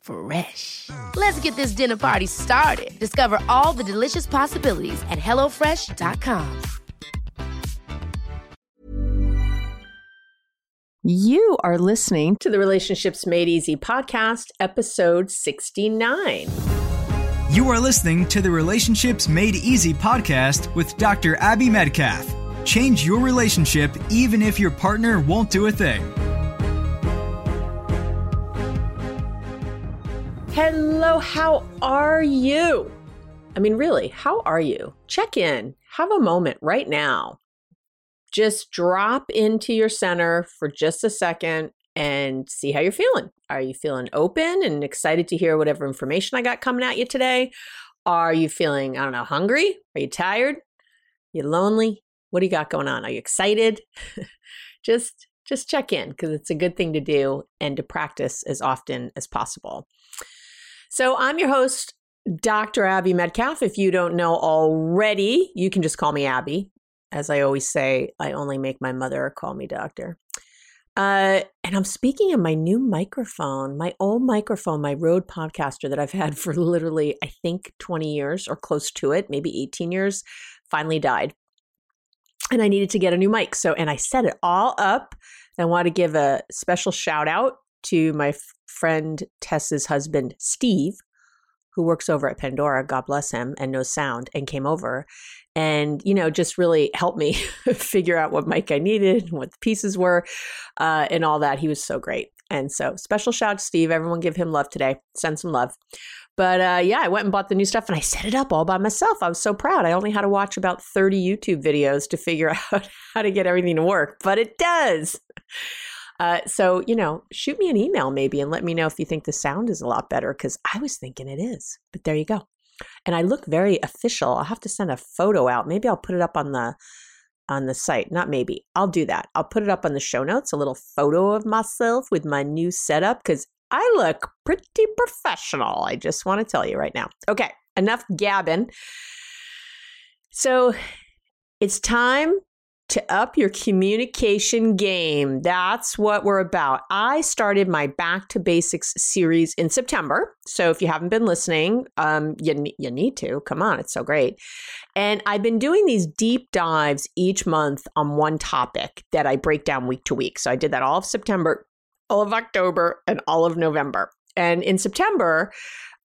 Fresh. Let's get this dinner party started. Discover all the delicious possibilities at hellofresh.com. You are listening to the Relationships Made Easy podcast, episode 69. You are listening to the Relationships Made Easy podcast with Dr. Abby Medcalf. Change your relationship even if your partner won't do a thing. Hello, how are you? I mean, really, how are you? Check in. Have a moment right now. Just drop into your center for just a second and see how you're feeling. Are you feeling open and excited to hear whatever information I got coming at you today? Are you feeling, I don't know, hungry? Are you tired? You lonely? What do you got going on? Are you excited? just just check in because it's a good thing to do and to practice as often as possible. So I'm your host, Dr. Abby Medcalf. If you don't know already, you can just call me Abby. As I always say, I only make my mother call me doctor. Uh, and I'm speaking in my new microphone, my old microphone, my Rode Podcaster that I've had for literally, I think, 20 years or close to it, maybe 18 years, finally died. And I needed to get a new mic. So, and I set it all up. I want to give a special shout out to my friend Tess's husband, Steve, who works over at Pandora, God bless him, and knows sound, and came over and, you know, just really helped me figure out what mic I needed, what the pieces were, uh, and all that. He was so great. And so, special shout to Steve. Everyone give him love today. Send some love. But uh, yeah, I went and bought the new stuff and I set it up all by myself. I was so proud. I only had to watch about 30 YouTube videos to figure out how to get everything to work, but it does. Uh, so, you know, shoot me an email maybe and let me know if you think the sound is a lot better because I was thinking it is. But there you go. And I look very official. I'll have to send a photo out. Maybe I'll put it up on the on the site. Not maybe. I'll do that. I'll put it up on the show notes, a little photo of myself with my new setup because I look pretty professional. I just want to tell you right now. Okay, enough gabbing. So it's time to up your communication game. That's what we're about. I started my Back to Basics series in September. So if you haven't been listening, um, you, you need to. Come on, it's so great. And I've been doing these deep dives each month on one topic that I break down week to week. So I did that all of September, all of October, and all of November. And in September,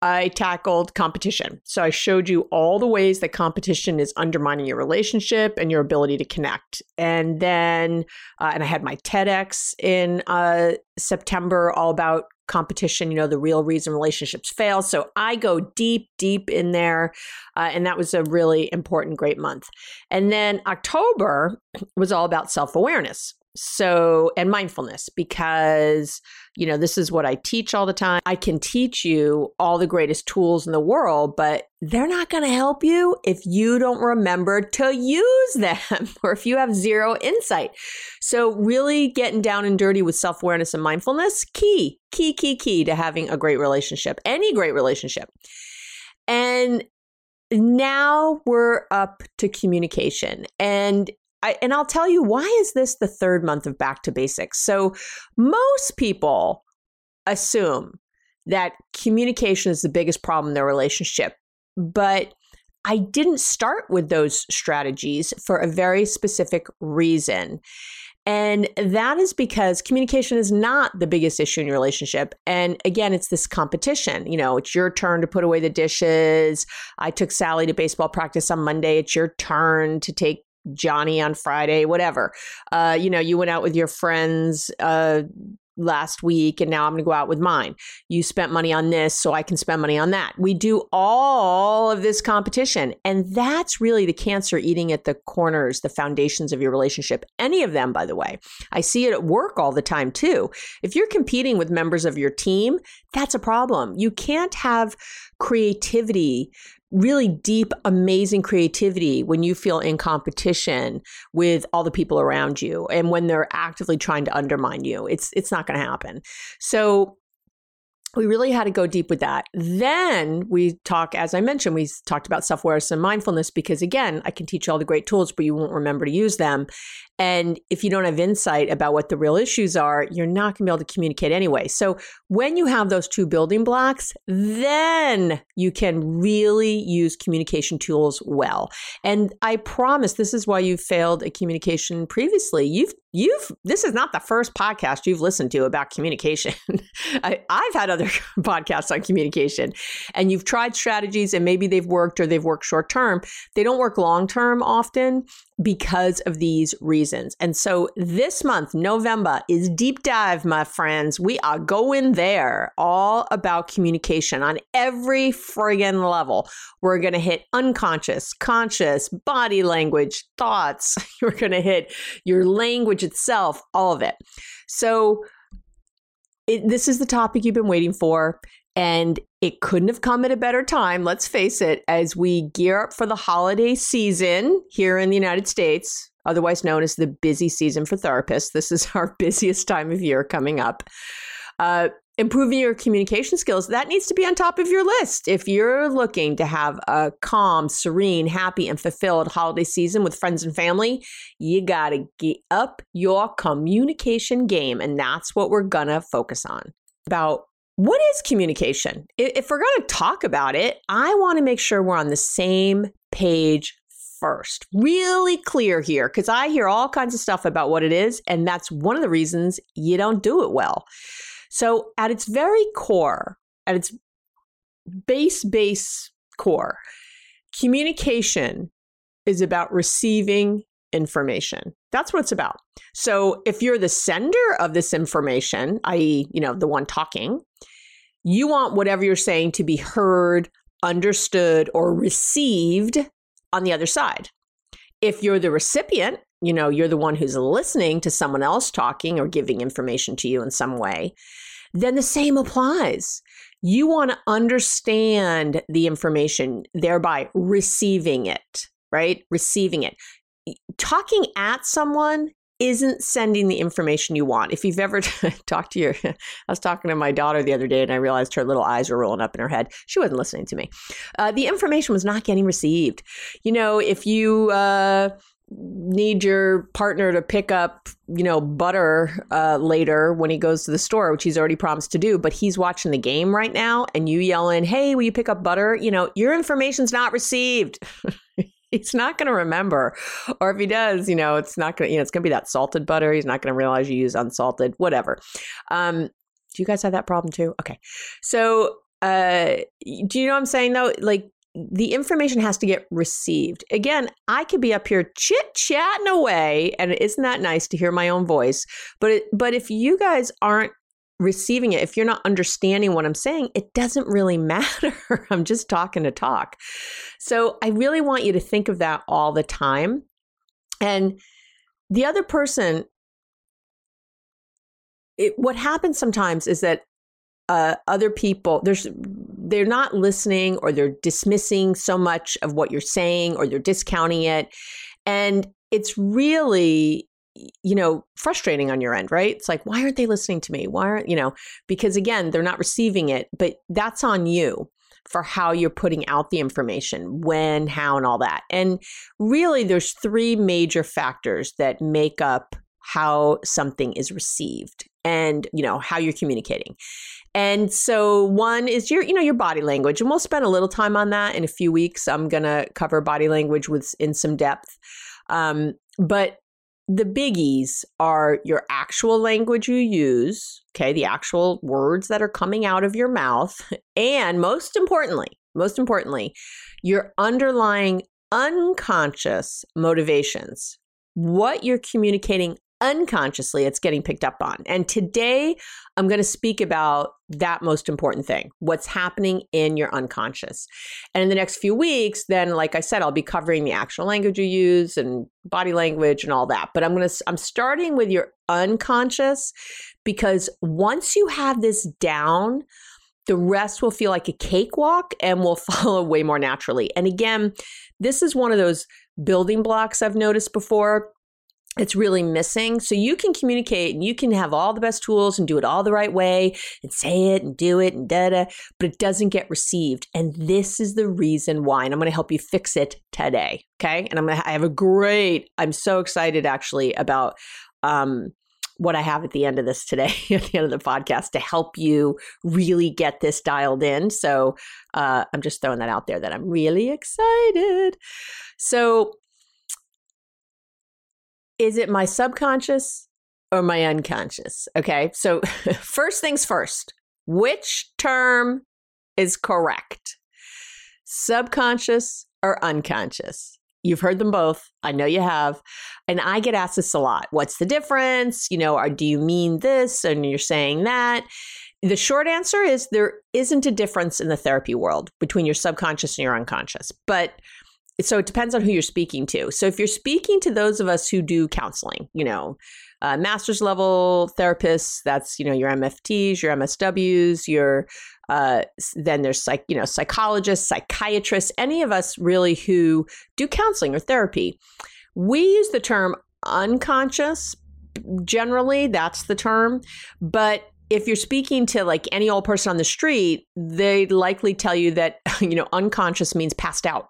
I tackled competition. So I showed you all the ways that competition is undermining your relationship and your ability to connect. And then, uh, and I had my TEDx in uh, September all about competition, you know, the real reason relationships fail. So I go deep, deep in there. Uh, and that was a really important, great month. And then October was all about self awareness so and mindfulness because you know this is what i teach all the time. I can teach you all the greatest tools in the world but they're not going to help you if you don't remember to use them or if you have zero insight. So really getting down and dirty with self-awareness and mindfulness key key key key to having a great relationship any great relationship. And now we're up to communication. And I, and I'll tell you why is this the third month of back to basics? So most people assume that communication is the biggest problem in their relationship, but I didn't start with those strategies for a very specific reason. And that is because communication is not the biggest issue in your relationship. And again, it's this competition. You know, it's your turn to put away the dishes. I took Sally to baseball practice on Monday. It's your turn to take Johnny on Friday, whatever. Uh, you know, you went out with your friends uh, last week and now I'm going to go out with mine. You spent money on this, so I can spend money on that. We do all of this competition. And that's really the cancer eating at the corners, the foundations of your relationship. Any of them, by the way. I see it at work all the time too. If you're competing with members of your team, that's a problem. You can't have creativity really deep, amazing creativity when you feel in competition with all the people around you and when they're actively trying to undermine you. It's it's not going to happen. So we really had to go deep with that. Then we talk, as I mentioned, we talked about self awareness and mindfulness because, again, I can teach you all the great tools, but you won't remember to use them. And if you don't have insight about what the real issues are, you're not going to be able to communicate anyway. So when you have those two building blocks, then you can really use communication tools well. And I promise this is why you failed at communication previously. You've you've this is not the first podcast you've listened to about communication. I, I've had other podcasts on communication, and you've tried strategies, and maybe they've worked or they've worked short term. They don't work long term often because of these reasons. And so this month, November, is deep dive, my friends. We are going there all about communication on every friggin' level. We're going to hit unconscious, conscious, body language, thoughts. We're going to hit your language itself, all of it. So, it, this is the topic you've been waiting for. And it couldn't have come at a better time, let's face it, as we gear up for the holiday season here in the United States, otherwise known as the busy season for therapists. This is our busiest time of year coming up. Uh, improving your communication skills, that needs to be on top of your list. If you're looking to have a calm, serene, happy, and fulfilled holiday season with friends and family, you got to get up your communication game. And that's what we're going to focus on. About what is communication? If we're going to talk about it, I want to make sure we're on the same page first. Really clear here because I hear all kinds of stuff about what it is, and that's one of the reasons you don't do it well. So, at its very core, at its base, base core, communication is about receiving information. That's what it's about. So if you're the sender of this information, i.e., you know, the one talking, you want whatever you're saying to be heard, understood, or received on the other side. If you're the recipient, you know, you're the one who's listening to someone else talking or giving information to you in some way, then the same applies. You want to understand the information, thereby receiving it, right? Receiving it talking at someone isn't sending the information you want. If you've ever talked to your, I was talking to my daughter the other day and I realized her little eyes were rolling up in her head. She wasn't listening to me. Uh, the information was not getting received. You know, if you, uh, need your partner to pick up, you know, butter uh, later when he goes to the store, which he's already promised to do, but he's watching the game right now, and you yelling, "Hey, will you pick up butter?" You know, your information's not received. he's not going to remember. Or if he does, you know, it's not going to, you know, it's going to be that salted butter. He's not going to realize you use unsalted, whatever. Um, do you guys have that problem too? Okay. So, uh, do you know what I'm saying though? Like, the information has to get received. Again, I could be up here chit chatting away, and isn't that nice to hear my own voice? But it, but if you guys aren't receiving it, if you're not understanding what I'm saying, it doesn't really matter. I'm just talking to talk. So I really want you to think of that all the time. And the other person, it, what happens sometimes is that uh, other people there's they're not listening or they're dismissing so much of what you're saying or they're discounting it and it's really you know, frustrating on your end, right? It's like, why aren't they listening to me? Why aren't, you know, because again, they're not receiving it, but that's on you. for how you're putting out the information, when, how, and all that. And really, there's three major factors that make up how something is received and you know how you're communicating and so one is your you know your body language and we'll spend a little time on that in a few weeks i'm to cover body language with in some depth um, but the biggies are your actual language you use, okay, the actual words that are coming out of your mouth, and most importantly, most importantly, your underlying unconscious motivations, what you're communicating unconsciously it's getting picked up on. And today I'm going to speak about that most important thing what's happening in your unconscious. And in the next few weeks, then, like I said, I'll be covering the actual language you use and body language and all that. But I'm going to, I'm starting with your unconscious because once you have this down, the rest will feel like a cakewalk and will follow way more naturally. And again, this is one of those building blocks I've noticed before it's really missing. So you can communicate and you can have all the best tools and do it all the right way and say it and do it and da da, but it doesn't get received. And this is the reason why. And I'm going to help you fix it today. Okay. And I'm going to, I have a great, I'm so excited actually about, um, what I have at the end of this today, at the end of the podcast, to help you really get this dialed in. So uh, I'm just throwing that out there that I'm really excited. So is it my subconscious or my unconscious? Okay. So, first things first, which term is correct? Subconscious or unconscious? You've heard them both. I know you have. And I get asked this a lot. What's the difference? You know, or do you mean this and you're saying that? The short answer is there isn't a difference in the therapy world between your subconscious and your unconscious. But so it depends on who you're speaking to. So if you're speaking to those of us who do counseling, you know, uh, master's level therapists, that's you know your MFTs, your MSWs, your uh, then there's like you know psychologists, psychiatrists, any of us really who do counseling or therapy. We use the term unconscious. Generally, that's the term, but if you're speaking to like any old person on the street, they'd likely tell you that, you know, unconscious means passed out,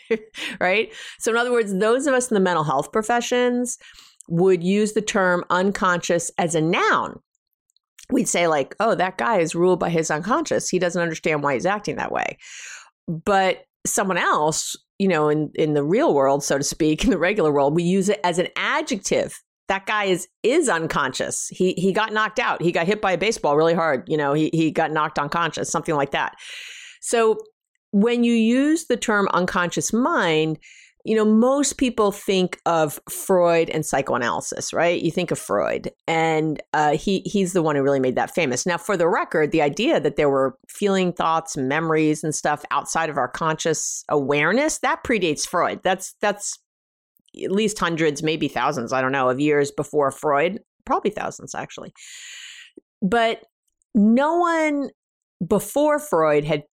right? So, in other words, those of us in the mental health professions would use the term unconscious as a noun. We'd say, like, oh, that guy is ruled by his unconscious. He doesn't understand why he's acting that way. But someone else, you know, in, in the real world, so to speak, in the regular world, we use it as an adjective that guy is is unconscious. He he got knocked out. He got hit by a baseball really hard. You know, he he got knocked unconscious, something like that. So when you use the term unconscious mind, you know, most people think of Freud and psychoanalysis, right? You think of Freud, and uh, he he's the one who really made that famous. Now, for the record, the idea that there were feeling, thoughts, memories, and stuff outside of our conscious awareness that predates Freud. That's that's at least hundreds, maybe thousands, I don't know, of years before Freud, probably thousands actually. But no one before Freud had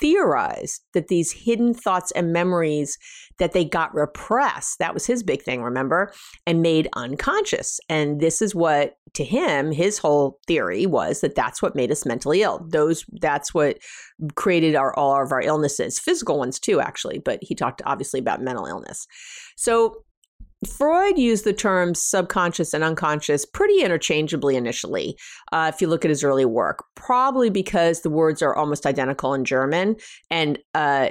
theorized that these hidden thoughts and memories that they got repressed that was his big thing remember and made unconscious. And this is what to him his whole theory was that that's what made us mentally ill. Those that's what created our all of our illnesses physical ones too actually but he talked obviously about mental illness. So Freud used the terms subconscious and unconscious pretty interchangeably initially, uh, if you look at his early work, probably because the words are almost identical in German. And uh,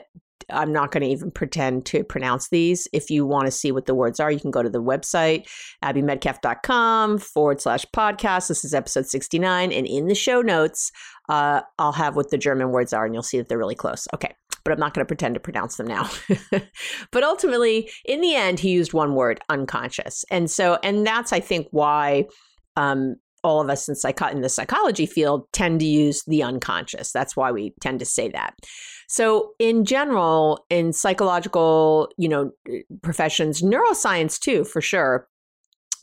I'm not going to even pretend to pronounce these. If you want to see what the words are, you can go to the website, abbymedcalf.com forward slash podcast. This is episode 69. And in the show notes, uh, I'll have what the German words are, and you'll see that they're really close. Okay but I'm not going to pretend to pronounce them now. but ultimately, in the end, he used one word, unconscious. And so, and that's, I think, why um, all of us in, in the psychology field tend to use the unconscious. That's why we tend to say that. So, in general, in psychological, you know, professions, neuroscience too, for sure,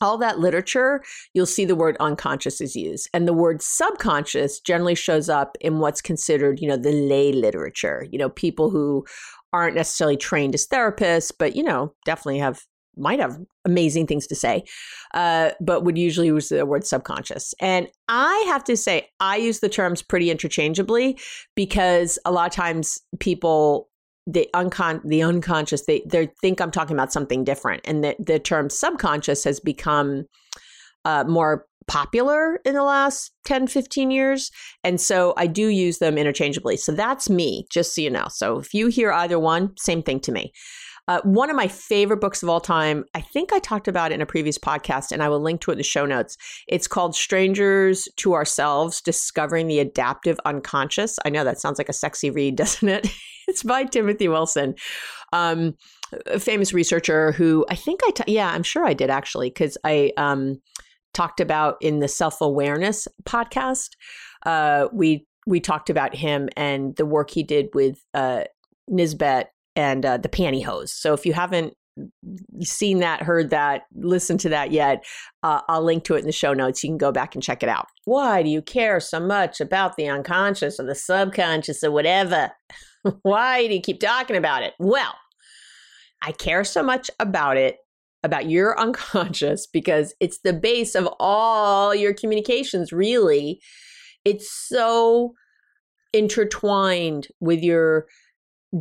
all that literature, you'll see the word unconscious is used. And the word subconscious generally shows up in what's considered, you know, the lay literature, you know, people who aren't necessarily trained as therapists, but, you know, definitely have might have amazing things to say, uh, but would usually use the word subconscious. And I have to say, I use the terms pretty interchangeably because a lot of times people the uncon the unconscious they they think I'm talking about something different, and the the term subconscious has become uh, more popular in the last 10 15 years. And so i do use them interchangeably. So that's me just so you know. So if you hear either one same thing to me uh, one of my favorite books of all time, I think I talked about it in a previous podcast, and I will link to it in the show notes. It's called Strangers to Ourselves Discovering the Adaptive Unconscious. I know that sounds like a sexy read, doesn't it? it's by Timothy Wilson. Um, a famous researcher who I think I, yeah, I'm sure I did actually, because I um, talked about in the self awareness podcast. Uh, we we talked about him and the work he did with uh, Nisbett and uh, the pantyhose. So if you haven't seen that, heard that, listened to that yet, uh, I'll link to it in the show notes. You can go back and check it out. Why do you care so much about the unconscious or the subconscious or whatever? Why do you keep talking about it? Well, I care so much about it, about your unconscious, because it's the base of all your communications, really. It's so intertwined with your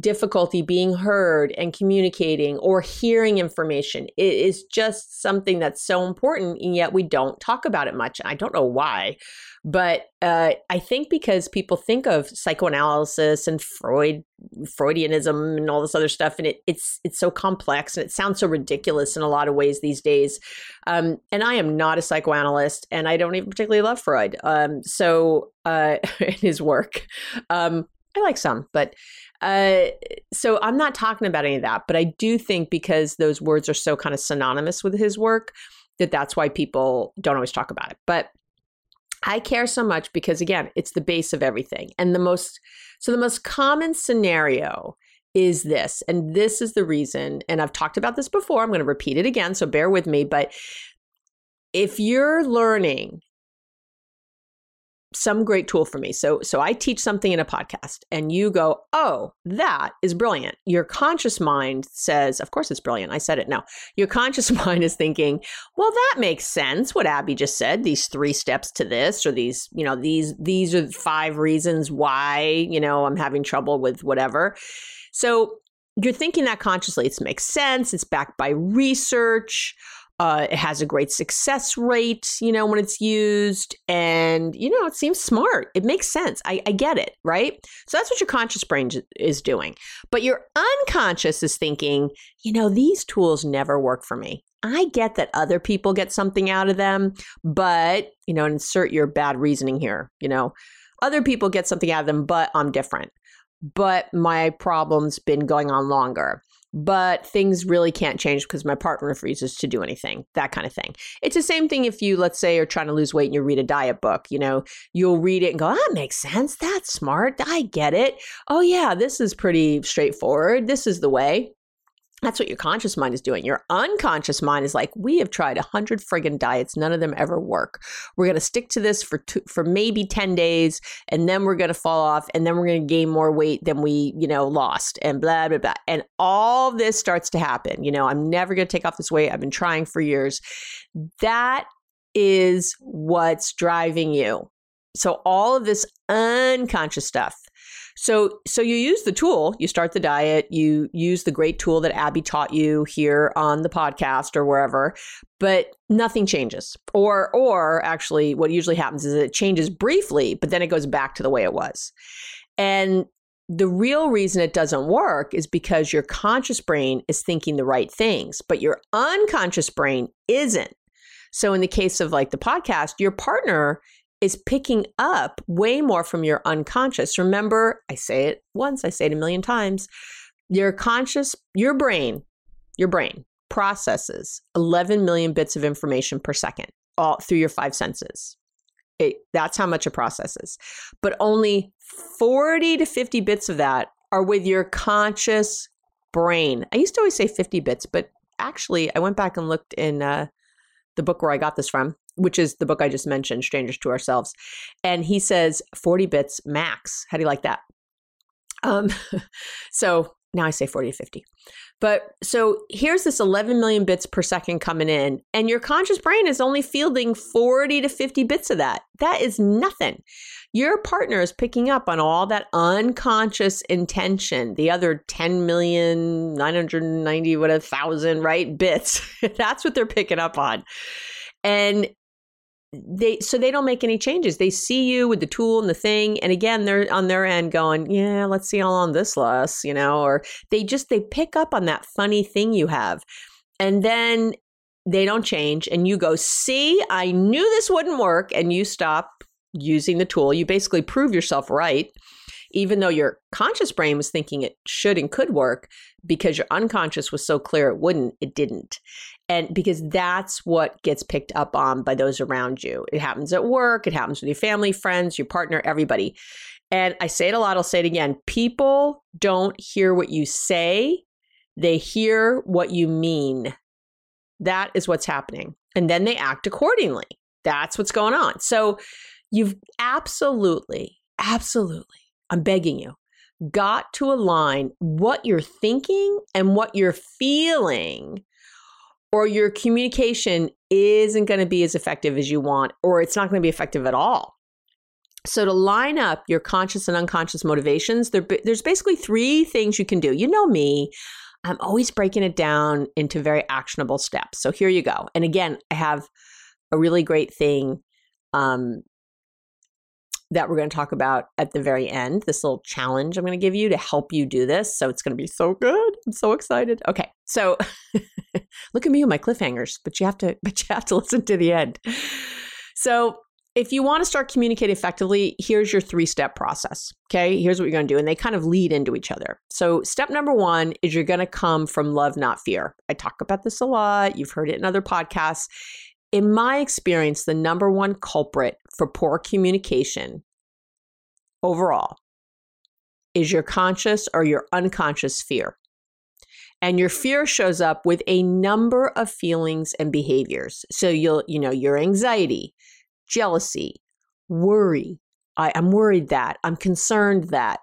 difficulty being heard and communicating or hearing information. It is just something that's so important, and yet we don't talk about it much. I don't know why, but uh, I think because people think of psychoanalysis and Freud, Freudianism, and all this other stuff, and it, it's it's so complex and it sounds so ridiculous in a lot of ways these days. Um, and I am not a psychoanalyst, and I don't even particularly love Freud. Um, so uh, his work, um, I like some, but uh, so I'm not talking about any of that, but I do think because those words are so kind of synonymous with his work that that's why people don't always talk about it. But I care so much because again, it's the base of everything. And the most so the most common scenario is this. And this is the reason and I've talked about this before, I'm going to repeat it again, so bear with me, but if you're learning some great tool for me. So so I teach something in a podcast and you go, "Oh, that is brilliant." Your conscious mind says, "Of course it's brilliant. I said it No. Your conscious mind is thinking, "Well, that makes sense what Abby just said. These three steps to this or these, you know, these these are five reasons why, you know, I'm having trouble with whatever." So you're thinking that consciously. It makes sense. It's backed by research. Uh, it has a great success rate, you know, when it's used. And, you know, it seems smart. It makes sense. I, I get it, right? So that's what your conscious brain is doing. But your unconscious is thinking, you know, these tools never work for me. I get that other people get something out of them, but, you know, insert your bad reasoning here, you know, other people get something out of them, but I'm different. But my problem's been going on longer but things really can't change because my partner refuses to do anything, that kind of thing. It's the same thing if you, let's say, are trying to lose weight and you read a diet book. You know, you'll read it and go, that makes sense. That's smart. I get it. Oh, yeah, this is pretty straightforward. This is the way. That's what your conscious mind is doing. Your unconscious mind is like, we have tried a hundred friggin' diets, none of them ever work. We're gonna stick to this for two, for maybe ten days, and then we're gonna fall off, and then we're gonna gain more weight than we, you know, lost, and blah blah blah. And all this starts to happen. You know, I'm never gonna take off this weight. I've been trying for years. That is what's driving you. So all of this unconscious stuff so so you use the tool, you start the diet, you use the great tool that Abby taught you here on the podcast or wherever, but nothing changes. Or or actually what usually happens is it changes briefly, but then it goes back to the way it was. And the real reason it doesn't work is because your conscious brain is thinking the right things, but your unconscious brain isn't. So, in the case of like the podcast, your partner is picking up way more from your unconscious. Remember, I say it once, I say it a million times. Your conscious, your brain, your brain processes 11 million bits of information per second all through your five senses. It, that's how much it processes. But only 40 to 50 bits of that are with your conscious brain. I used to always say 50 bits, but actually, I went back and looked in uh, the book where I got this from which is the book I just mentioned, Strangers to Ourselves. And he says 40 bits max. How do you like that? Um, so now I say 40 to 50. But so here's this 11 million bits per second coming in, and your conscious brain is only fielding 40 to 50 bits of that. That is nothing. Your partner is picking up on all that unconscious intention, the other 10 million, 990, what a thousand, right? Bits. That's what they're picking up on. And they so they don't make any changes. They see you with the tool and the thing, and again, they're on their end going, "Yeah, let's see how long this lasts," you know, or they just they pick up on that funny thing you have, and then they don't change, and you go, "See, I knew this wouldn't work," and you stop using the tool. You basically prove yourself right, even though your conscious brain was thinking it should and could work because your unconscious was so clear it wouldn't, it didn't and because that's what gets picked up on by those around you. It happens at work, it happens with your family, friends, your partner, everybody. And I say it a lot, I'll say it again. People don't hear what you say, they hear what you mean. That is what's happening. And then they act accordingly. That's what's going on. So you've absolutely, absolutely, I'm begging you, got to align what you're thinking and what you're feeling or your communication isn't going to be as effective as you want, or it's not going to be effective at all. So, to line up your conscious and unconscious motivations, there, there's basically three things you can do. You know me, I'm always breaking it down into very actionable steps. So, here you go. And again, I have a really great thing um, that we're going to talk about at the very end. This little challenge I'm going to give you to help you do this. So, it's going to be so good. I'm so excited. Okay. So, Look at me with my cliffhangers, but you have to but you have to listen to the end. So, if you want to start communicating effectively, here's your three step process. Okay. Here's what you're going to do. And they kind of lead into each other. So, step number one is you're going to come from love, not fear. I talk about this a lot. You've heard it in other podcasts. In my experience, the number one culprit for poor communication overall is your conscious or your unconscious fear. And your fear shows up with a number of feelings and behaviors. So you'll, you know, your anxiety, jealousy, worry. I, I'm worried that, I'm concerned that,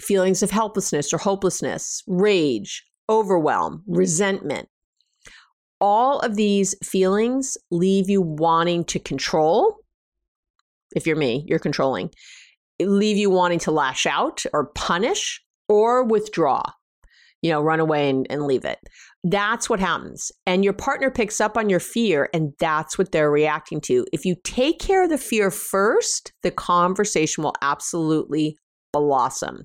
feelings of helplessness or hopelessness, rage, overwhelm, resentment. All of these feelings leave you wanting to control. If you're me, you're controlling. Leave you wanting to lash out or punish or withdraw you know, run away and, and leave it. That's what happens. And your partner picks up on your fear, and that's what they're reacting to. If you take care of the fear first, the conversation will absolutely blossom.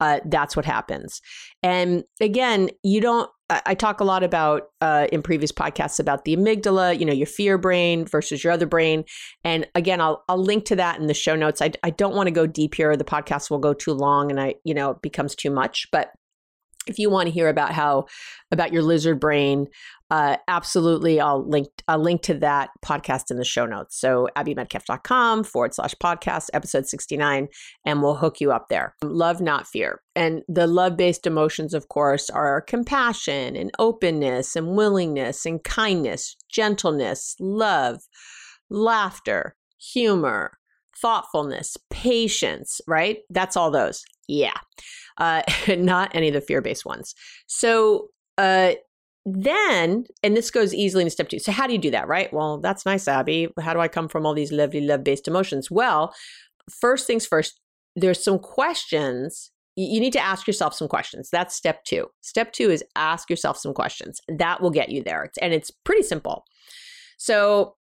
Uh, that's what happens. And again, you don't. I talk a lot about uh, in previous podcasts about the amygdala, you know, your fear brain versus your other brain. And again, I'll I'll link to that in the show notes. I I don't want to go deep here. The podcast will go too long, and I you know it becomes too much. But if you want to hear about how about your lizard brain uh, absolutely i'll link i'll link to that podcast in the show notes. So abbymedcalf.com forward slash podcast episode 69 and we'll hook you up there. Love not fear. And the love-based emotions of course are compassion and openness and willingness and kindness gentleness love laughter humor thoughtfulness patience right? That's all those. Yeah. Uh, not any of the fear based ones. So uh, then, and this goes easily into step two. So, how do you do that, right? Well, that's nice, Abby. How do I come from all these lovely love based emotions? Well, first things first, there's some questions. You need to ask yourself some questions. That's step two. Step two is ask yourself some questions. That will get you there. And it's pretty simple. So,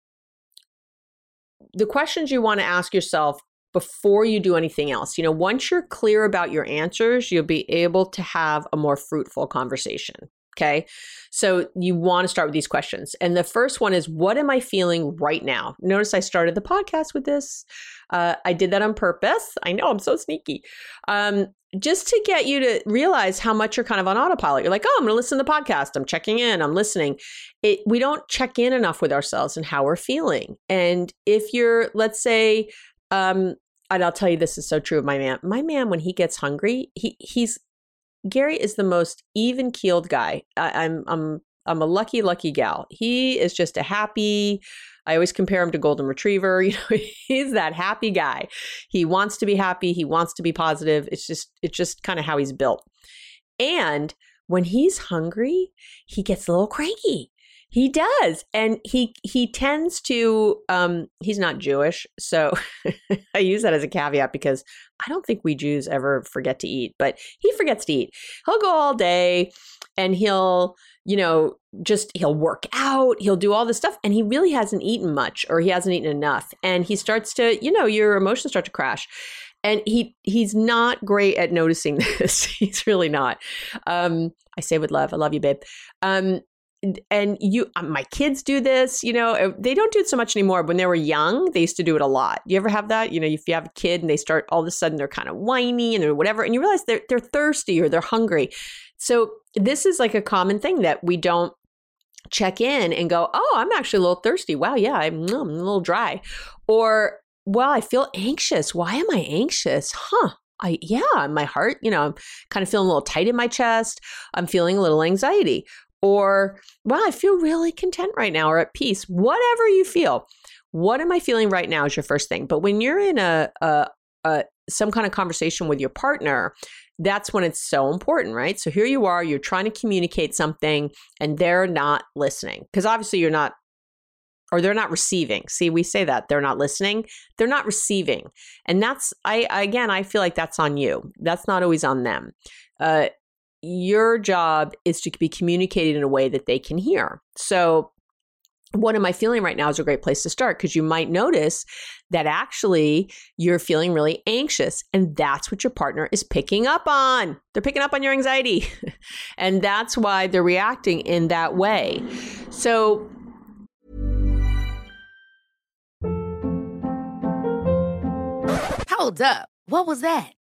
the questions you want to ask yourself before you do anything else. You know, once you're clear about your answers, you'll be able to have a more fruitful conversation. Okay. So you want to start with these questions. And the first one is, what am I feeling right now? Notice I started the podcast with this. Uh, I did that on purpose. I know I'm so sneaky. Um, just to get you to realize how much you're kind of on autopilot. You're like, oh, I'm going to listen to the podcast. I'm checking in. I'm listening. It, we don't check in enough with ourselves and how we're feeling. And if you're, let's say, um, and I'll tell you this is so true of my man. My man, when he gets hungry, he he's Gary is the most even keeled guy. I, I'm I'm I'm a lucky, lucky gal. He is just a happy. I always compare him to golden retriever. You know, he's that happy guy. He wants to be happy. He wants to be positive. It's just it's just kind of how he's built. And when he's hungry, he gets a little cranky. He does. And he he tends to um he's not Jewish, so I use that as a caveat because I don't think we Jews ever forget to eat, but he forgets to eat. He'll go all day and he'll, you know, just he'll work out, he'll do all this stuff and he really hasn't eaten much or he hasn't eaten enough and he starts to, you know, your emotions start to crash and he he's not great at noticing this he's really not um i say with love i love you babe um and you uh, my kids do this you know uh, they don't do it so much anymore. When they were young they used to do it a lot. You ever have that? You know if you have a kid and they start all of a sudden they're kind of whiny and or whatever and you realize they're, they're thirsty or they're hungry. So this is like a common thing that we don't check in and go oh i'm actually a little thirsty. Wow yeah i'm, mm, I'm a little dry. Or well i feel anxious. Why am i anxious? Huh. I yeah, my heart, you know, I'm kind of feeling a little tight in my chest. I'm feeling a little anxiety or wow, I feel really content right now or at peace. Whatever you feel. What am I feeling right now is your first thing. But when you're in a, a, a some kind of conversation with your partner, that's when it's so important, right? So here you are, you're trying to communicate something and they're not listening because obviously you're not or they're not receiving. See, we say that they're not listening, they're not receiving. And that's I again, I feel like that's on you. That's not always on them. Uh, your job is to be communicated in a way that they can hear. So, what am I feeling right now is a great place to start because you might notice that actually you're feeling really anxious. And that's what your partner is picking up on. They're picking up on your anxiety. and that's why they're reacting in that way. So, hold up. What was that?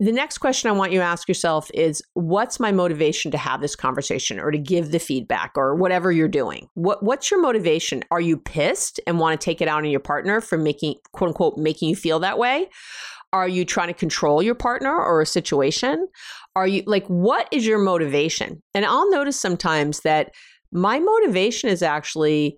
The next question I want you to ask yourself is what's my motivation to have this conversation or to give the feedback or whatever you're doing? What what's your motivation? Are you pissed and want to take it out on your partner for making quote unquote making you feel that way? Are you trying to control your partner or a situation? Are you like what is your motivation? And I'll notice sometimes that my motivation is actually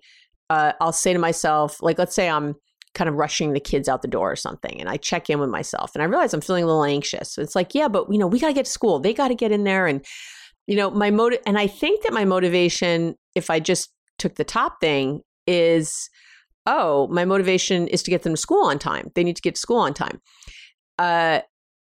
uh, I'll say to myself, like let's say I'm kind of rushing the kids out the door or something and I check in with myself and I realize I'm feeling a little anxious. It's like, yeah, but you know, we got to get to school. They got to get in there and you know, my motive and I think that my motivation if I just took the top thing is oh, my motivation is to get them to school on time. They need to get to school on time. Uh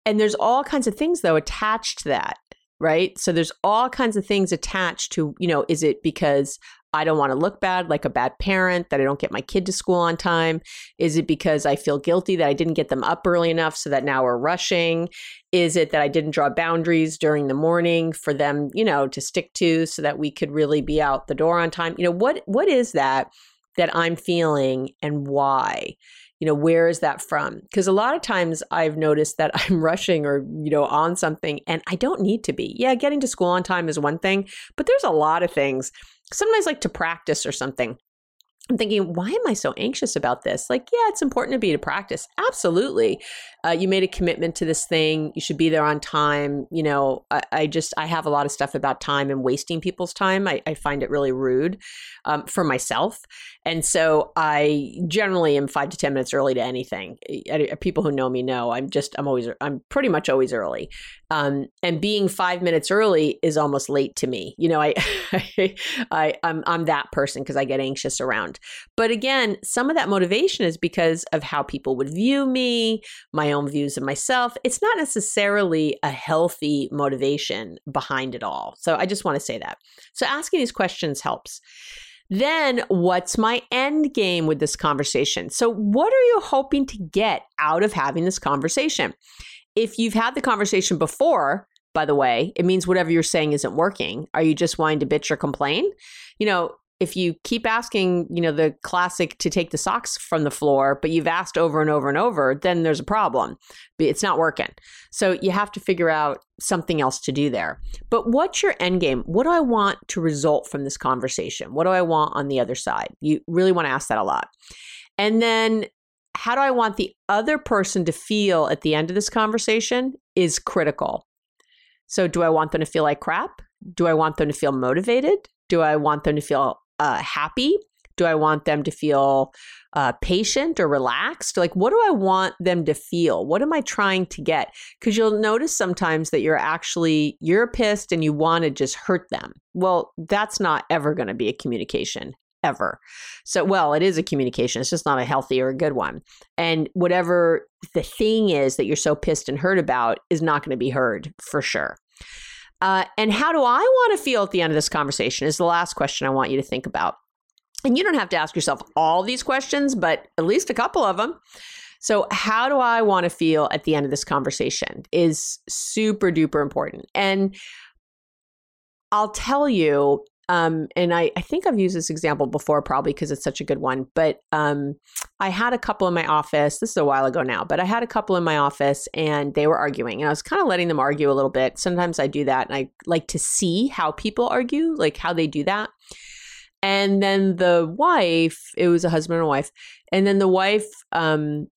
and there's all kinds of things though attached to that right so there's all kinds of things attached to you know is it because I don't want to look bad like a bad parent, that I don't get my kid to school on time? Is it because I feel guilty that I didn't get them up early enough so that now we're rushing? Is it that I didn't draw boundaries during the morning for them, you know, to stick to so that we could really be out the door on time? You know, what what is that that I'm feeling and why? You know, where is that from? Because a lot of times I've noticed that I'm rushing or, you know, on something and I don't need to be. Yeah, getting to school on time is one thing, but there's a lot of things sometimes like to practice or something. I'm thinking, why am I so anxious about this? Like, yeah, it's important to be to practice. Absolutely. Uh, you made a commitment to this thing. You should be there on time. You know, I, I just, I have a lot of stuff about time and wasting people's time. I, I find it really rude um, for myself. And so I generally am five to 10 minutes early to anything. People who know me know I'm just, I'm always, I'm pretty much always early. Um, and being five minutes early is almost late to me. You know, I, I, I'm, I'm that person because I get anxious around. But again, some of that motivation is because of how people would view me, my own views of myself. It's not necessarily a healthy motivation behind it all. So I just want to say that. So asking these questions helps. Then, what's my end game with this conversation? So, what are you hoping to get out of having this conversation? If you've had the conversation before, by the way, it means whatever you're saying isn't working. Are you just wanting to bitch or complain? You know, if you keep asking, you know, the classic to take the socks from the floor, but you've asked over and over and over, then there's a problem. It's not working. So you have to figure out something else to do there. But what's your end game? What do I want to result from this conversation? What do I want on the other side? You really want to ask that a lot. And then how do I want the other person to feel at the end of this conversation is critical. So, do I want them to feel like crap? Do I want them to feel motivated? Do I want them to feel uh, happy? Do I want them to feel uh, patient or relaxed? Like, what do I want them to feel? What am I trying to get? Because you'll notice sometimes that you're actually you're pissed and you want to just hurt them. Well, that's not ever going to be a communication ever. So, well, it is a communication. It's just not a healthy or a good one. And whatever the thing is that you're so pissed and hurt about is not going to be heard for sure. Uh, and how do I want to feel at the end of this conversation is the last question I want you to think about. And you don't have to ask yourself all these questions, but at least a couple of them. So, how do I want to feel at the end of this conversation is super duper important. And I'll tell you, um, and I, I think I've used this example before, probably because it's such a good one. But um, I had a couple in my office. This is a while ago now, but I had a couple in my office and they were arguing. And I was kind of letting them argue a little bit. Sometimes I do that and I like to see how people argue, like how they do that. And then the wife, it was a husband and a wife, and then the wife um,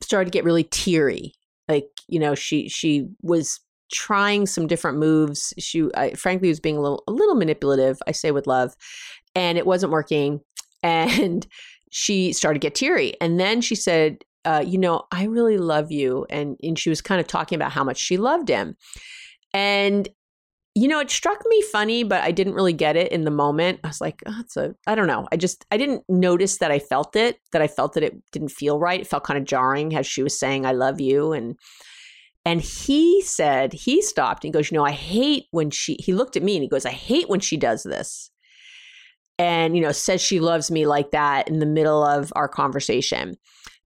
started to get really teary. Like, you know, she she was trying some different moves. She, I, frankly, was being a little, a little manipulative. I say with love, and it wasn't working. And she started to get teary. And then she said, uh, "You know, I really love you," and and she was kind of talking about how much she loved him. And you know, it struck me funny, but I didn't really get it in the moment. I was like, oh, a, I don't know. I just, I didn't notice that I felt it, that I felt that it didn't feel right. It felt kind of jarring as she was saying, I love you. And, and he said, he stopped and goes, You know, I hate when she, he looked at me and he goes, I hate when she does this. And, you know, says she loves me like that in the middle of our conversation.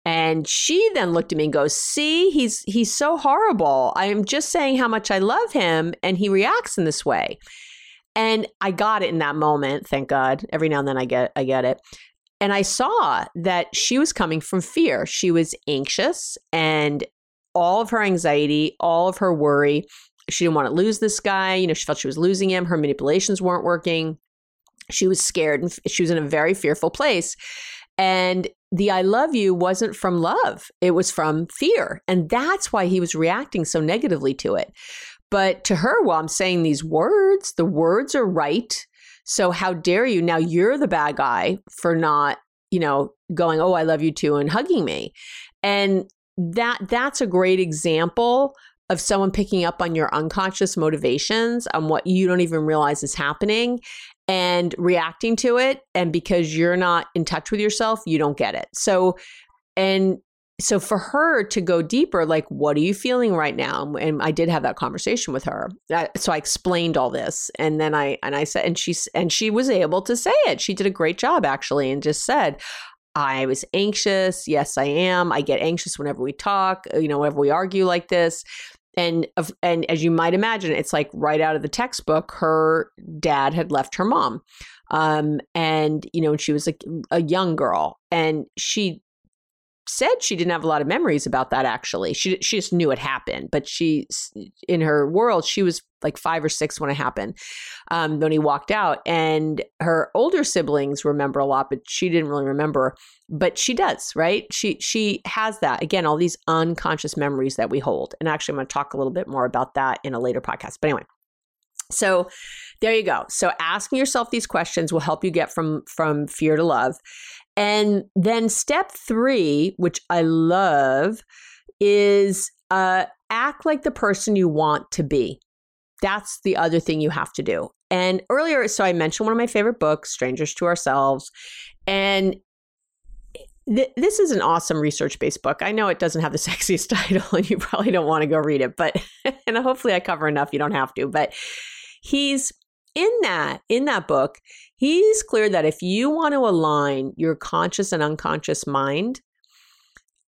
And she then looked at me and goes, "See, he's he's so horrible. I am just saying how much I love him and he reacts in this way." And I got it in that moment, thank God. Every now and then I get I get it. And I saw that she was coming from fear. She was anxious and all of her anxiety, all of her worry. She didn't want to lose this guy. You know, she felt she was losing him. Her manipulations weren't working. She was scared and she was in a very fearful place. And the I love you wasn't from love, it was from fear. And that's why he was reacting so negatively to it. But to her, while I'm saying these words, the words are right. So how dare you? Now you're the bad guy for not, you know, going, oh, I love you too, and hugging me. And that that's a great example of someone picking up on your unconscious motivations on what you don't even realize is happening and reacting to it. And because you're not in touch with yourself you don't get it. So and so for her to go deeper like what are you feeling right now? And i did have that conversation with her. So i explained all this and then i and i said and she and she was able to say it. She did a great job actually and just said I was anxious. Yes, I am. I get anxious whenever we talk, uh, you know, whenever we argue like this. And and as you might imagine, it's like right out of the textbook. Her dad had left her mom, um, and you know, she was a, a young girl, and she said she didn't have a lot of memories about that actually she she just knew it happened but she in her world she was like 5 or 6 when it happened um, when he walked out and her older siblings remember a lot but she didn't really remember but she does right she she has that again all these unconscious memories that we hold and actually I'm going to talk a little bit more about that in a later podcast but anyway so there you go. So asking yourself these questions will help you get from from fear to love. And then step three, which I love, is uh, act like the person you want to be. that's the other thing you have to do. And earlier, so I mentioned one of my favorite books, Strangers to Ourselves. And th- this is an awesome research based book. I know it doesn't have the sexiest title and you probably don't want to go read it, but, and hopefully I cover enough you don't have to. But he's in that, in that book, he's clear that if you want to align your conscious and unconscious mind,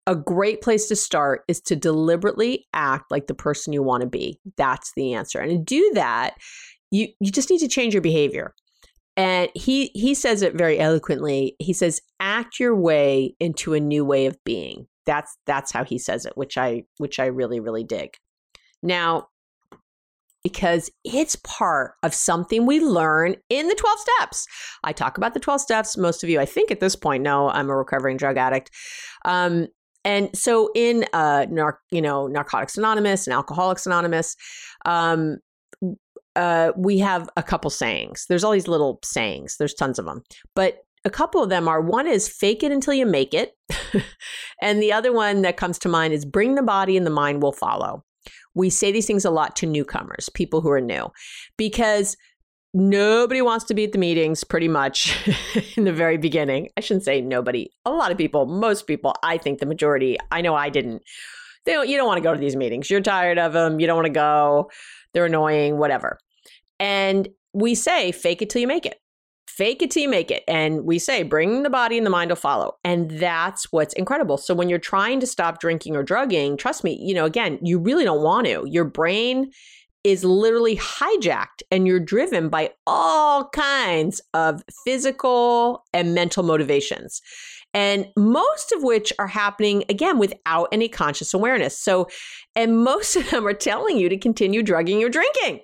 a great place to start is to deliberately act like the person you want to be. That's the answer. And to do that, you you just need to change your behavior. And he he says it very eloquently. He says act your way into a new way of being. That's that's how he says it, which I which I really really dig. Now, because it's part of something we learn in the 12 steps. I talk about the 12 steps. Most of you, I think at this point, know I'm a recovering drug addict. Um, and so in uh, nar- you know narcotics anonymous and alcoholics anonymous um, uh, we have a couple sayings there's all these little sayings there's tons of them but a couple of them are one is fake it until you make it and the other one that comes to mind is bring the body and the mind will follow we say these things a lot to newcomers people who are new because nobody wants to be at the meetings pretty much in the very beginning. I shouldn't say nobody. A lot of people, most people, I think the majority, I know I didn't. They don't, you don't want to go to these meetings. You're tired of them. You don't want to go. They're annoying, whatever. And we say, fake it till you make it. Fake it till you make it. And we say, bring the body and the mind will follow. And that's what's incredible. So when you're trying to stop drinking or drugging, trust me, you know, again, you really don't want to. Your brain is literally hijacked and you're driven by all kinds of physical and mental motivations. And most of which are happening again without any conscious awareness. So, and most of them are telling you to continue drugging or drinking.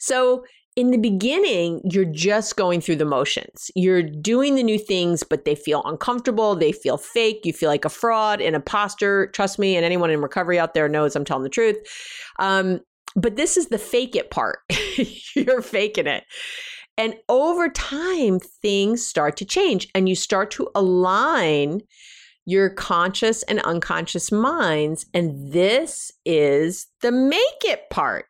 So, in the beginning, you're just going through the motions. You're doing the new things, but they feel uncomfortable. They feel fake. You feel like a fraud, an imposter. Trust me, and anyone in recovery out there knows I'm telling the truth. Um, but this is the fake it part. You're faking it. And over time, things start to change and you start to align your conscious and unconscious minds. And this is the make it part.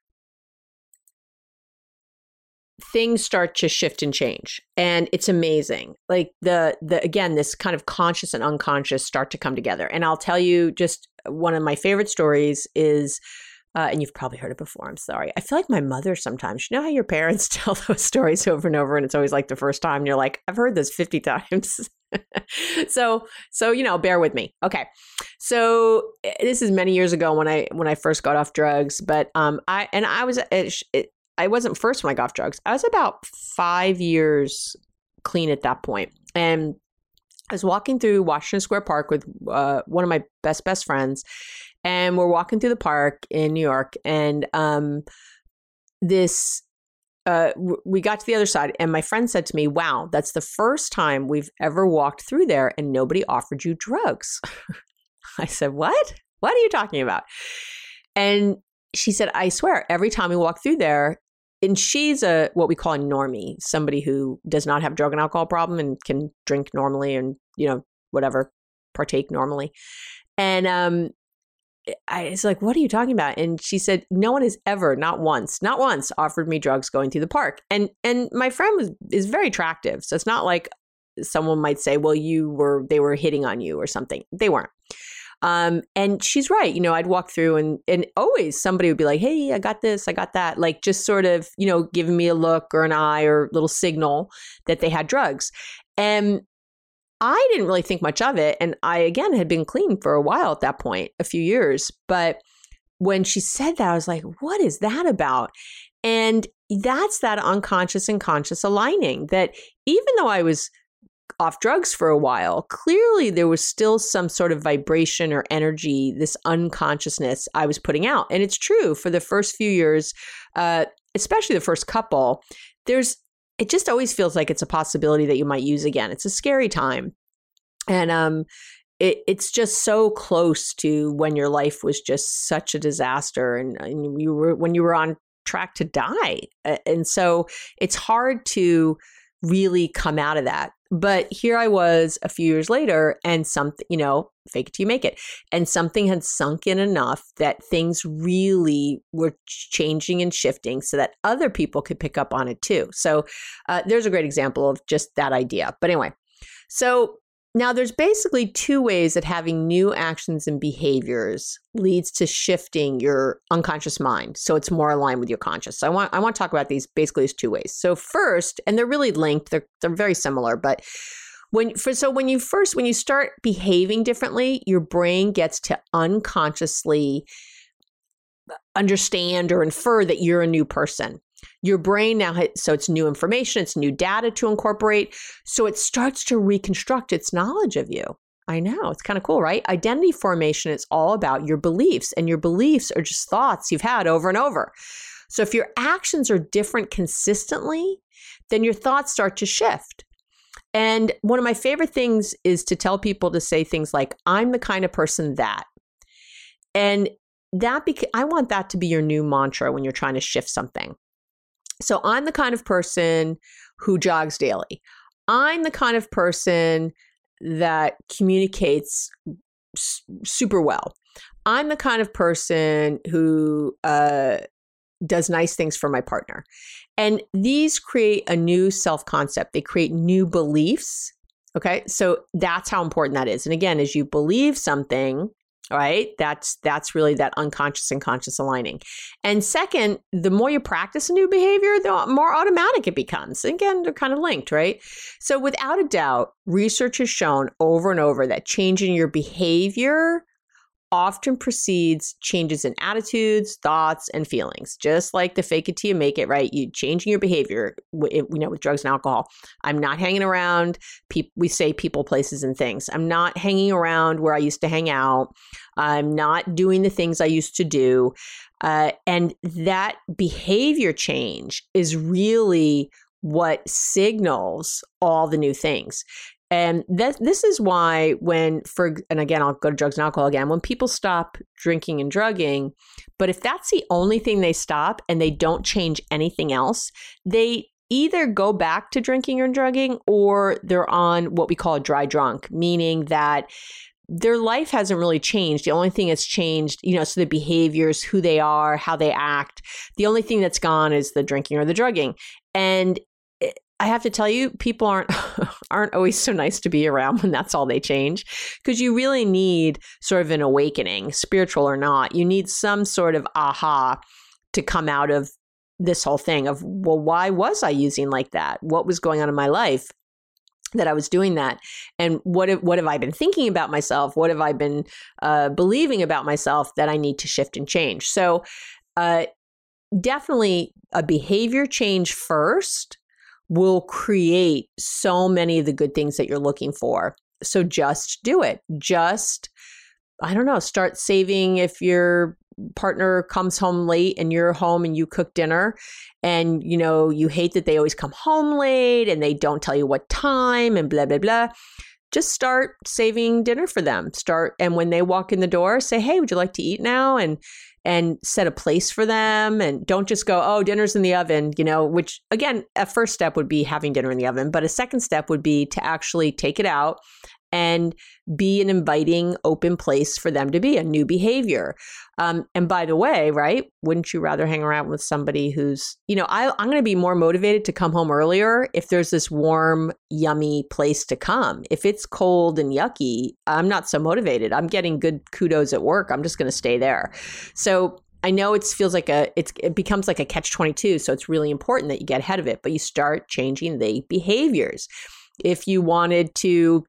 Things start to shift and change. And it's amazing. Like the the again, this kind of conscious and unconscious start to come together. And I'll tell you just one of my favorite stories is uh, and you've probably heard it before. I'm sorry. I feel like my mother sometimes. You know how your parents tell those stories over and over, and it's always like the first time, you're like, I've heard this 50 times. so, so you know, bear with me. Okay, so eh, this is many years ago when I when I first got off drugs, but um, I and I was it, it, I wasn't first when I got off drugs. I was about five years clean at that point. and I was walking through Washington Square Park with uh, one of my best best friends, and we're walking through the park in New York, and um, this uh, we got to the other side, and my friend said to me, "Wow, that's the first time we've ever walked through there, and nobody offered you drugs." I said, "What? What are you talking about?" And she said, "I swear, every time we walk through there." And she's a what we call a normie, somebody who does not have drug and alcohol problem and can drink normally and you know whatever partake normally. And um, I was like, what are you talking about? And she said, no one has ever, not once, not once offered me drugs going through the park. And, and my friend was, is very attractive. So it's not like someone might say, well, you were, they were hitting on you or something. They weren't. Um, and she's right. You know, I'd walk through and, and always somebody would be like, Hey, I got this, I got that. Like just sort of, you know, giving me a look or an eye or little signal that they had drugs. And I didn't really think much of it. And I, again, had been clean for a while at that point, a few years. But when she said that, I was like, what is that about? And that's that unconscious and conscious aligning that even though I was off drugs for a while, clearly there was still some sort of vibration or energy, this unconsciousness I was putting out. And it's true for the first few years, uh, especially the first couple, there's it just always feels like it's a possibility that you might use again. It's a scary time. And um it, it's just so close to when your life was just such a disaster and, and you were when you were on track to die. And so it's hard to really come out of that. But here I was a few years later, and something, you know, fake it till you make it. And something had sunk in enough that things really were changing and shifting so that other people could pick up on it too. So uh, there's a great example of just that idea. But anyway, so now, there's basically two ways that having new actions and behaviors leads to shifting your unconscious mind, so it's more aligned with your conscious. So I want I want to talk about these basically as two ways. So first, and they're really linked; they're they're very similar, but when for so when you first when you start behaving differently, your brain gets to unconsciously uh, understand or infer that you're a new person. Your brain now, so it's new information, it's new data to incorporate. So it starts to reconstruct its knowledge of you. I know, it's kind of cool, right? Identity formation is all about your beliefs, and your beliefs are just thoughts you've had over and over. So if your actions are different consistently, then your thoughts start to shift. And one of my favorite things is to tell people to say things like, I'm the kind of person that. And that beca- I want that to be your new mantra when you're trying to shift something. So I'm the kind of person who jogs daily. I'm the kind of person that communicates s- super well. I'm the kind of person who uh, does nice things for my partner. And these create a new self concept, they create new beliefs. Okay. So that's how important that is. And again, as you believe something, right? That's that's really that unconscious and conscious aligning. And second the more you practice a new behavior the more automatic it becomes. Again they're kind of linked right? So without a doubt research has shown over and over that changing your behavior often precedes changes in attitudes, thoughts, and feelings. Just like the fake it till you make it, right? You changing your behavior, you know, with drugs and alcohol. I'm not hanging around. We say people, places, and things. I'm not hanging around where I used to hang out. I'm not doing the things I used to do. Uh, and that behavior change is really what signals all the new things. And that this is why when for and again I'll go to drugs and alcohol again when people stop drinking and drugging, but if that's the only thing they stop and they don't change anything else, they either go back to drinking or drugging or they're on what we call a dry drunk, meaning that their life hasn't really changed. The only thing that's changed, you know, so the behaviors, who they are, how they act. The only thing that's gone is the drinking or the drugging. And I have to tell you, people aren't aren't always so nice to be around when that's all they change, because you really need sort of an awakening, spiritual or not. You need some sort of aha to come out of this whole thing of well, why was I using like that? What was going on in my life? that I was doing that, and what have, what have I been thinking about myself? What have I been uh, believing about myself that I need to shift and change? So, uh, definitely a behavior change first will create so many of the good things that you're looking for. So just do it. Just, I don't know, start saving if your partner comes home late and you're home and you cook dinner and you know you hate that they always come home late and they don't tell you what time and blah blah blah just start saving dinner for them start and when they walk in the door say hey would you like to eat now and and set a place for them and don't just go, oh, dinner's in the oven, you know, which again, a first step would be having dinner in the oven. But a second step would be to actually take it out and be an inviting, open place for them to be a new behavior. Um, and by the way, right, wouldn't you rather hang around with somebody who's, you know, I, I'm going to be more motivated to come home earlier if there's this warm, yummy place to come. If it's cold and yucky, I'm not so motivated. I'm getting good kudos at work. I'm just going to stay there. So I know it feels like a it becomes like a catch 22 so it's really important that you get ahead of it but you start changing the behaviors if you wanted to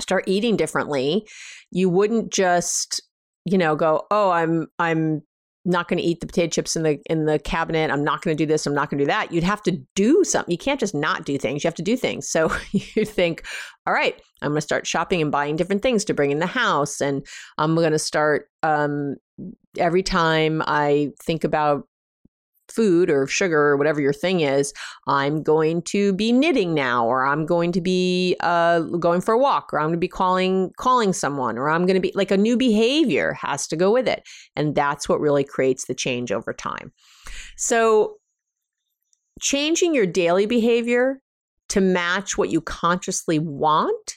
start eating differently, you wouldn't just, you know, go, "Oh, I'm I'm not going to eat the potato chips in the in the cabinet. I'm not going to do this. I'm not going to do that. You'd have to do something. You can't just not do things. You have to do things. So you think, all right, I'm going to start shopping and buying different things to bring in the house, and I'm going to start um, every time I think about food or sugar or whatever your thing is, I'm going to be knitting now, or I'm going to be uh, going for a walk, or I'm going to be calling calling someone, or I'm going to be like a new behavior has to go with it, and that's what really creates the change over time. So, changing your daily behavior to match what you consciously want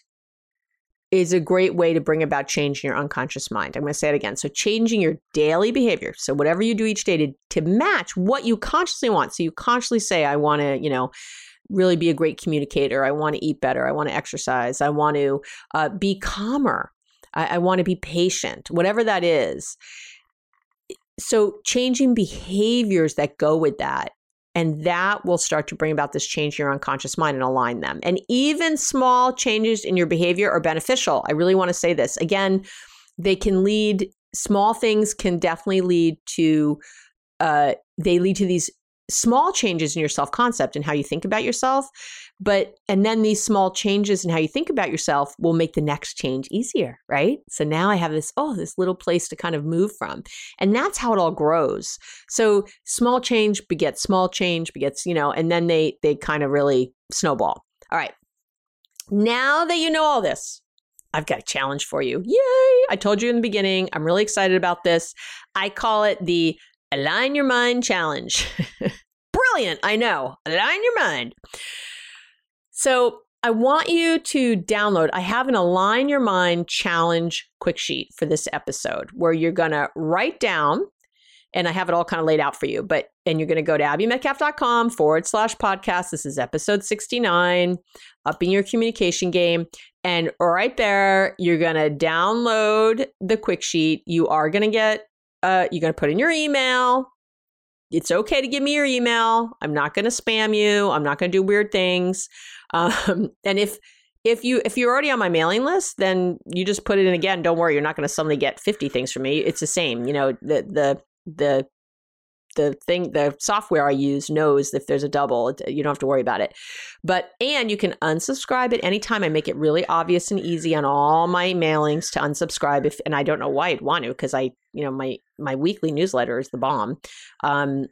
is a great way to bring about change in your unconscious mind. I'm going to say it again. So, changing your daily behavior. So, whatever you do each day to, to match what you consciously want. So, you consciously say, I want to, you know, really be a great communicator. I want to eat better. I want to exercise. I want to uh, be calmer. I, I want to be patient, whatever that is. So, changing behaviors that go with that and that will start to bring about this change in your unconscious mind and align them. And even small changes in your behavior are beneficial. I really want to say this. Again, they can lead, small things can definitely lead to, uh, they lead to these small changes in your self concept and how you think about yourself. But, and then these small changes in how you think about yourself will make the next change easier, right? So now I have this, oh, this little place to kind of move from. And that's how it all grows. So small change begets small change, begets, you know, and then they, they kind of really snowball. All right. Now that you know all this, I've got a challenge for you. Yay! I told you in the beginning, I'm really excited about this. I call it the Align Your Mind Challenge. Brilliant, I know. Align your mind. So I want you to download. I have an Align Your Mind Challenge quick sheet for this episode where you're going to write down, and I have it all kind of laid out for you, but, and you're going to go to abbymedcalf.com forward slash podcast. This is episode 69, upping your communication game. And right there, you're going to download the quick sheet. You are going to get, uh, you're going to put in your email, it's okay to give me your email. I'm not going to spam you. I'm not going to do weird things. Um, and if if you if you're already on my mailing list, then you just put it in again. Don't worry, you're not going to suddenly get 50 things from me. It's the same. You know, the the the the thing the software I use knows if there's a double, you don't have to worry about it. But and you can unsubscribe at any time. I make it really obvious and easy on all my mailings to unsubscribe if and I don't know why I'd want to because I you know my my weekly newsletter is the bomb um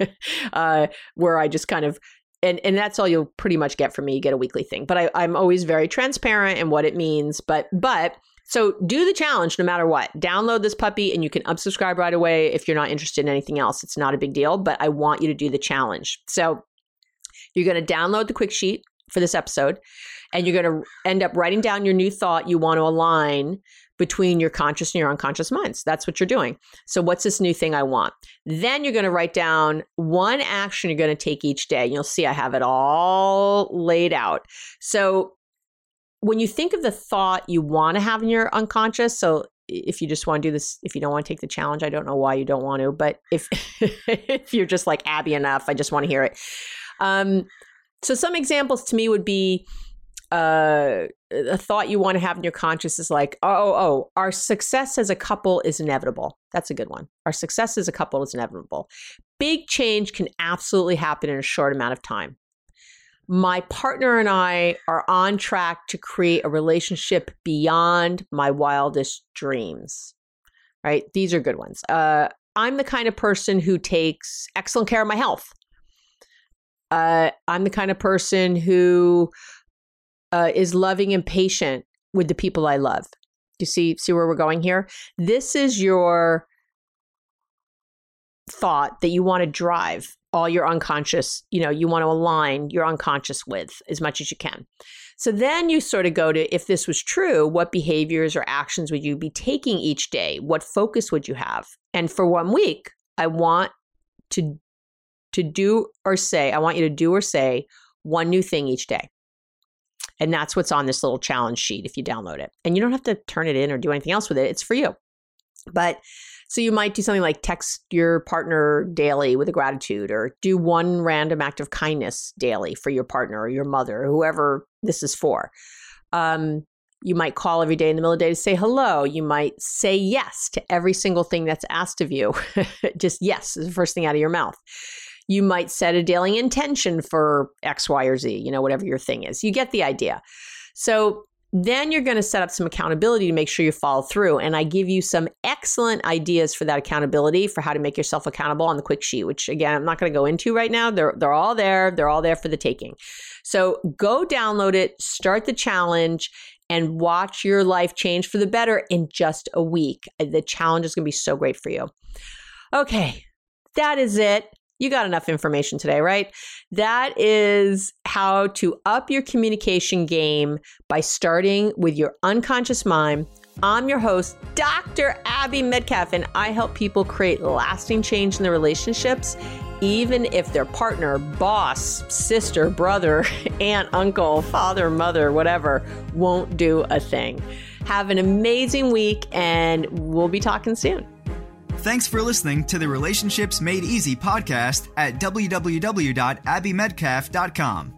uh where I just kind of and and that's all you'll pretty much get from me. You get a weekly thing, but I, I'm always very transparent in what it means. But but so do the challenge no matter what. Download this puppy and you can unsubscribe right away if you're not interested in anything else. It's not a big deal, but I want you to do the challenge. So you're going to download the quick sheet for this episode and you're going to end up writing down your new thought you want to align between your conscious and your unconscious minds. That's what you're doing. So, what's this new thing I want? Then you're going to write down one action you're going to take each day. You'll see I have it all laid out. So, when you think of the thought you want to have in your unconscious, so if you just want to do this, if you don't want to take the challenge, I don't know why you don't want to, but if if you're just like Abby enough, I just want to hear it. Um, so some examples to me would be uh, a thought you want to have in your conscious is like, oh, oh, oh, our success as a couple is inevitable. That's a good one. Our success as a couple is inevitable. Big change can absolutely happen in a short amount of time my partner and I are on track to create a relationship beyond my wildest dreams. Right? These are good ones. Uh, I'm the kind of person who takes excellent care of my health. Uh, I'm the kind of person who uh, is loving and patient with the people I love. You see, see where we're going here. This is your thought that you want to drive all your unconscious, you know, you want to align your unconscious with as much as you can. So then you sort of go to if this was true, what behaviors or actions would you be taking each day? What focus would you have? And for one week, I want to to do or say, I want you to do or say one new thing each day. And that's what's on this little challenge sheet if you download it. And you don't have to turn it in or do anything else with it. It's for you. But so you might do something like text your partner daily with a gratitude or do one random act of kindness daily for your partner or your mother or whoever this is for. Um, you might call every day in the middle of the day to say hello. You might say yes to every single thing that's asked of you. Just yes is the first thing out of your mouth. You might set a daily intention for X, Y, or Z, you know, whatever your thing is. You get the idea. So then you're going to set up some accountability to make sure you follow through. And I give you some excellent ideas for that accountability for how to make yourself accountable on the quick sheet, which again, I'm not going to go into right now. They're, they're all there. They're all there for the taking. So go download it, start the challenge, and watch your life change for the better in just a week. The challenge is going to be so great for you. Okay, that is it. You got enough information today, right? That is how to up your communication game by starting with your unconscious mind. I'm your host, Dr. Abby Medcalf, and I help people create lasting change in their relationships, even if their partner, boss, sister, brother, aunt, uncle, father, mother, whatever, won't do a thing. Have an amazing week, and we'll be talking soon. Thanks for listening to the Relationships Made Easy podcast at www.abbymedcalf.com.